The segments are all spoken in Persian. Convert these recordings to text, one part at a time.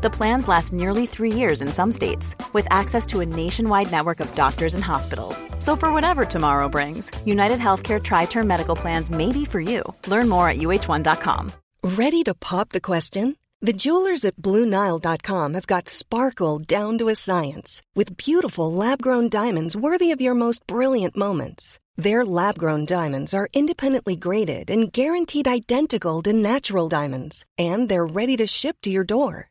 The plans last nearly three years in some states, with access to a nationwide network of doctors and hospitals. So, for whatever tomorrow brings, United Healthcare Tri Term Medical Plans may be for you. Learn more at uh1.com. Ready to pop the question? The jewelers at Bluenile.com have got sparkle down to a science with beautiful lab grown diamonds worthy of your most brilliant moments. Their lab grown diamonds are independently graded and guaranteed identical to natural diamonds, and they're ready to ship to your door.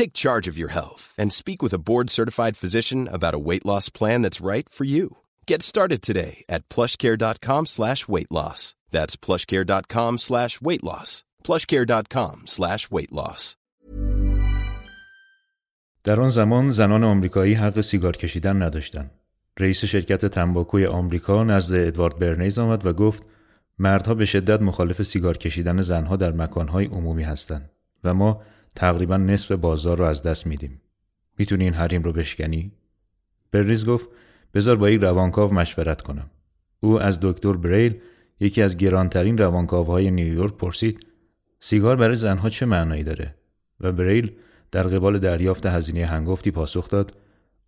Take charge of your health and speak with a board-certified physician about a weight loss plan that's right for you. Get started today at plushcare.com slash weight loss. That's plushcare.com slash weight loss. plushcare.com slash weight loss. در آن زمان زنان آمریکایی حق سیگار کشیدن نداشتند. رئیس شرکت تنباکوی آمریکا نزد ادوارد برنیز آمد و گفت مردها به شدت مخالف سیگار کشیدن زنها در مکانهای عمومی هستند و ما تقریبا نصف بازار رو از دست میدیم. می‌تونی این حریم رو بشکنی؟ برنیز گفت بذار با یک روانکاو مشورت کنم. او از دکتر بریل یکی از گرانترین روانکاوهای نیویورک پرسید سیگار برای زنها چه معنایی داره و بریل در قبال دریافت هزینه هنگفتی پاسخ داد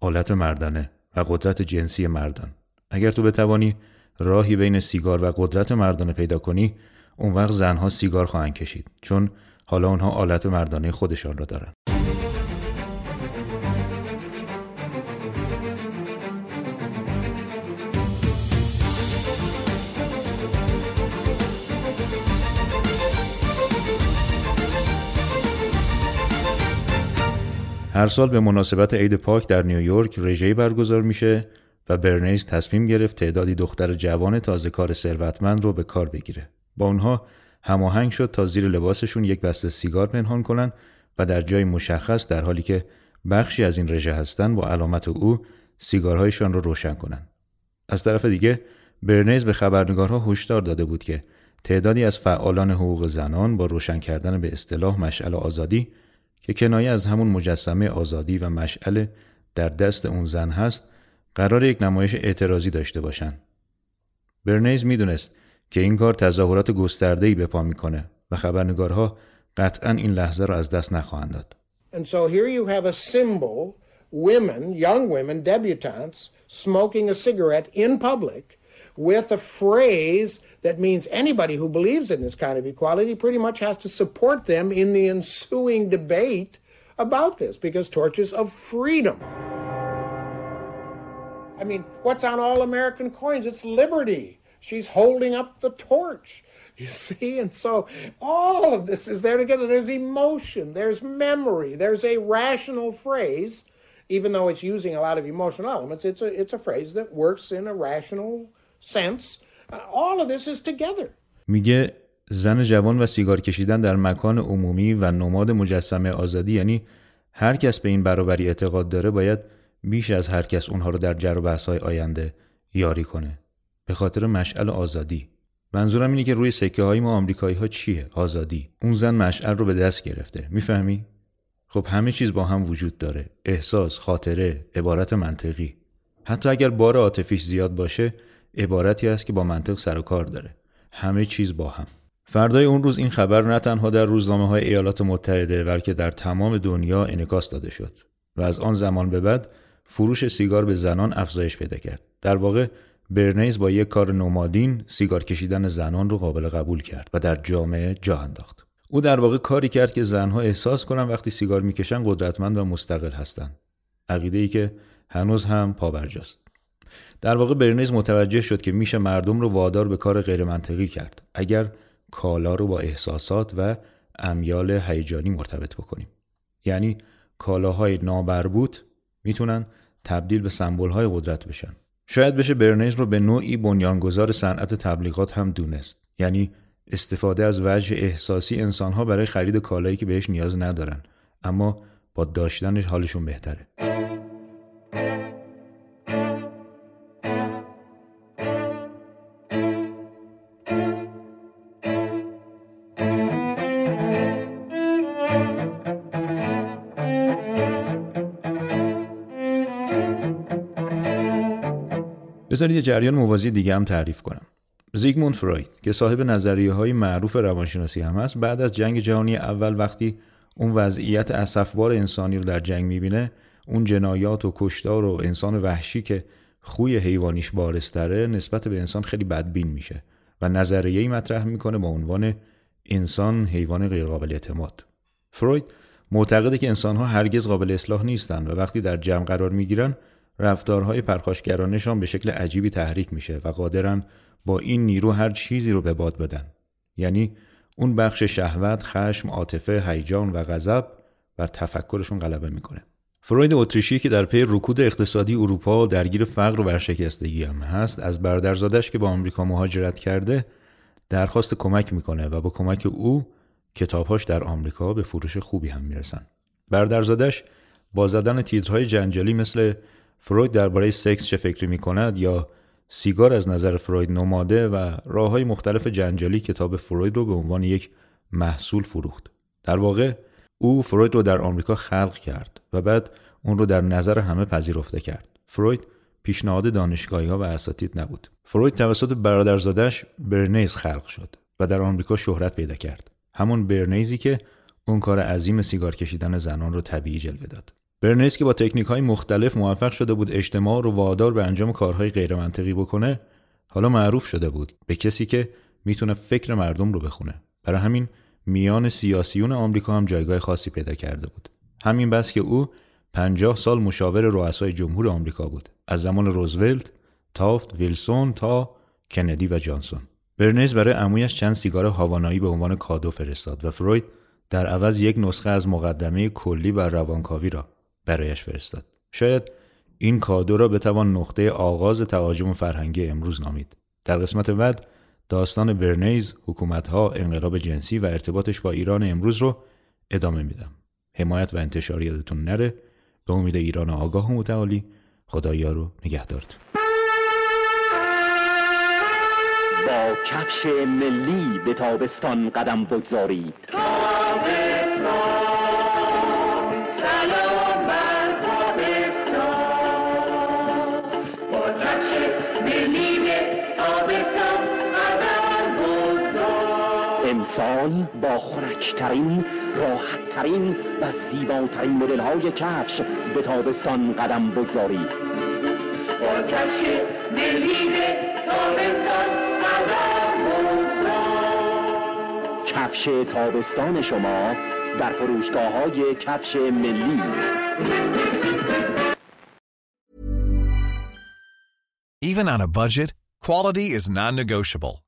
آلت مردانه و قدرت جنسی مردان اگر تو بتوانی راهی بین سیگار و قدرت مردانه پیدا کنی اون وقت زنها سیگار خواهند کشید چون حالا آنها آلت مردانه خودشان را دارند هر سال به مناسبت عید پاک در نیویورک رژه برگزار میشه و برنیز تصمیم گرفت تعدادی دختر جوان تازه کار ثروتمند رو به کار بگیره. با اونها هماهنگ شد تا زیر لباسشون یک بسته سیگار پنهان کنن و در جای مشخص در حالی که بخشی از این رژه هستند با علامت او سیگارهایشان رو روشن کنند. از طرف دیگه برنیز به خبرنگارها هشدار داده بود که تعدادی از فعالان حقوق زنان با روشن کردن به اصطلاح مشعل آزادی که کنایه از همون مجسمه آزادی و مشعل در دست اون زن هست قرار یک نمایش اعتراضی داشته باشند. برنیز می‌دونست که این کار تظاهرات گسترده‌ای به پا میکنه و خبرنگارها قطعا این لحظه را از دست نخواهند داد. And so here you have a symbol, women, young women, debutantes, smoking a cigarette in public with a phrase that means anybody who believes in this kind of equality pretty much has to support them in the ensuing debate about this because torches of freedom. I mean, what's on all American coins? It's liberty. She's holding up the torch. You see? And so all of this is there together. There's emotion, there's memory, there's a rational phrase, even though it's using a lot of emotional elements, it's a, it's a phrase that works in a rational sense. All of this is together. میگه زن جوان و سیگار کشیدن در مکان عمومی و نماد مجسمه آزادی یعنی هر کس به این برابری اعتقاد داره باید بیش از هر کس اونها رو در جر و بحث‌های آینده یاری کنه به خاطر مشعل آزادی. منظورم اینه که روی سکه های ما آمریکایی ها چیه؟ آزادی. اون زن مشعل رو به دست گرفته. می‌فهمی؟ خب همه چیز با هم وجود داره. احساس خاطره عبارت منطقی. حتی اگر بار عاطفیش زیاد باشه عبارتی است که با منطق سر و کار داره. همه چیز با هم. فردای اون روز این خبر نه تنها در روزنامه های ایالات متحده بلکه در تمام دنیا انعکاس داده شد و از آن زمان به بعد فروش سیگار به زنان افزایش پیدا کرد. در واقع برنیز با یک کار نومادین سیگار کشیدن زنان رو قابل قبول کرد و در جامعه جا انداخت. او در واقع کاری کرد که زنها احساس کنن وقتی سیگار می‌کشن قدرتمند و مستقل هستند عقیده ای که هنوز هم پابرجاست. در واقع برنیز متوجه شد که میشه مردم رو وادار به کار غیرمنطقی کرد اگر کالا رو با احساسات و امیال هیجانی مرتبط بکنیم. یعنی کالاهای نابربوط می‌تونن تبدیل به سمبولهای قدرت بشن. شاید بشه برنیز رو به نوعی بنیانگذار صنعت تبلیغات هم دونست. یعنی استفاده از وجه احساسی انسانها برای خرید کالایی که بهش نیاز ندارن. اما با داشتنش حالشون بهتره. بذارید یه جریان موازی دیگه هم تعریف کنم. زیگموند فروید که صاحب نظریه های معروف روانشناسی هم است بعد از جنگ جهانی اول وقتی اون وضعیت اسفبار انسانی رو در جنگ می‌بینه اون جنایات و کشتار و انسان وحشی که خوی حیوانیش بارستره نسبت به انسان خیلی بدبین میشه و نظریه‌ای مطرح می‌کنه با عنوان انسان حیوان غیرقابل اعتماد. فروید معتقده که انسانها هرگز قابل اصلاح نیستند و وقتی در جمع قرار می‌گیرن رفتارهای پرخاشگرانشان به شکل عجیبی تحریک میشه و قادرن با این نیرو هر چیزی رو به باد بدن یعنی اون بخش شهوت، خشم، عاطفه، هیجان و غضب بر تفکرشون غلبه می‌کنه. فروید اتریشی که در پی رکود اقتصادی اروپا درگیر فقر و ورشکستگی هم هست از برادرزادش که با آمریکا مهاجرت کرده درخواست کمک می‌کنه و با کمک او کتابهاش در آمریکا به فروش خوبی هم می‌رسن. برادرزادش با زدن تیترهای جنجالی مثل فروید درباره سکس چه فکری می کند یا سیگار از نظر فروید نماده و راه های مختلف جنجالی کتاب فروید رو به عنوان یک محصول فروخت. در واقع او فروید رو در آمریکا خلق کرد و بعد اون رو در نظر همه پذیرفته کرد. فروید پیشنهاد دانشگاهی ها و اساتید نبود. فروید توسط برادرزادش برنیز خلق شد و در آمریکا شهرت پیدا کرد. همون برنیزی که اون کار عظیم سیگار کشیدن زنان رو طبیعی جلوه داد. برنیس که با تکنیک های مختلف موفق شده بود اجتماع رو وادار به انجام کارهای غیرمنطقی بکنه حالا معروف شده بود به کسی که می‌تونه فکر مردم رو بخونه. برای همین میان سیاسیون آمریکا هم جایگاه خاصی پیدا کرده بود. همین بس که او پنجاه سال مشاور رؤسای جمهور آمریکا بود. از زمان روزولت تافت ویلسون تا کندی و جانسون. برنیز برای عمویش چند سیگار هاوانایی به عنوان کادو فرستاد و فروید در عوض یک نسخه از مقدمه کلی بر روانکاوی را برایش فرستاد. شاید این کادو را بتوان نقطه آغاز تهاجم فرهنگی امروز نامید. در قسمت بعد داستان برنیز حکومتها انقلاب جنسی و ارتباطش با ایران امروز رو ادامه میدم. حمایت و انتشار یادتون نره. به امید ایران آگاه و متعالی خدایا رو نگهدارتون. با کفش ملی به تابستان قدم بگذارید. امسال با خورکترین راحتترین و زیباترین مدل های کفش به تابستان قدم بگذارید. با کفش ملی تابستان قدم کفش تابستان شما در فروشگاه های کفش ملی. Even on a budget, quality is non-negotiable.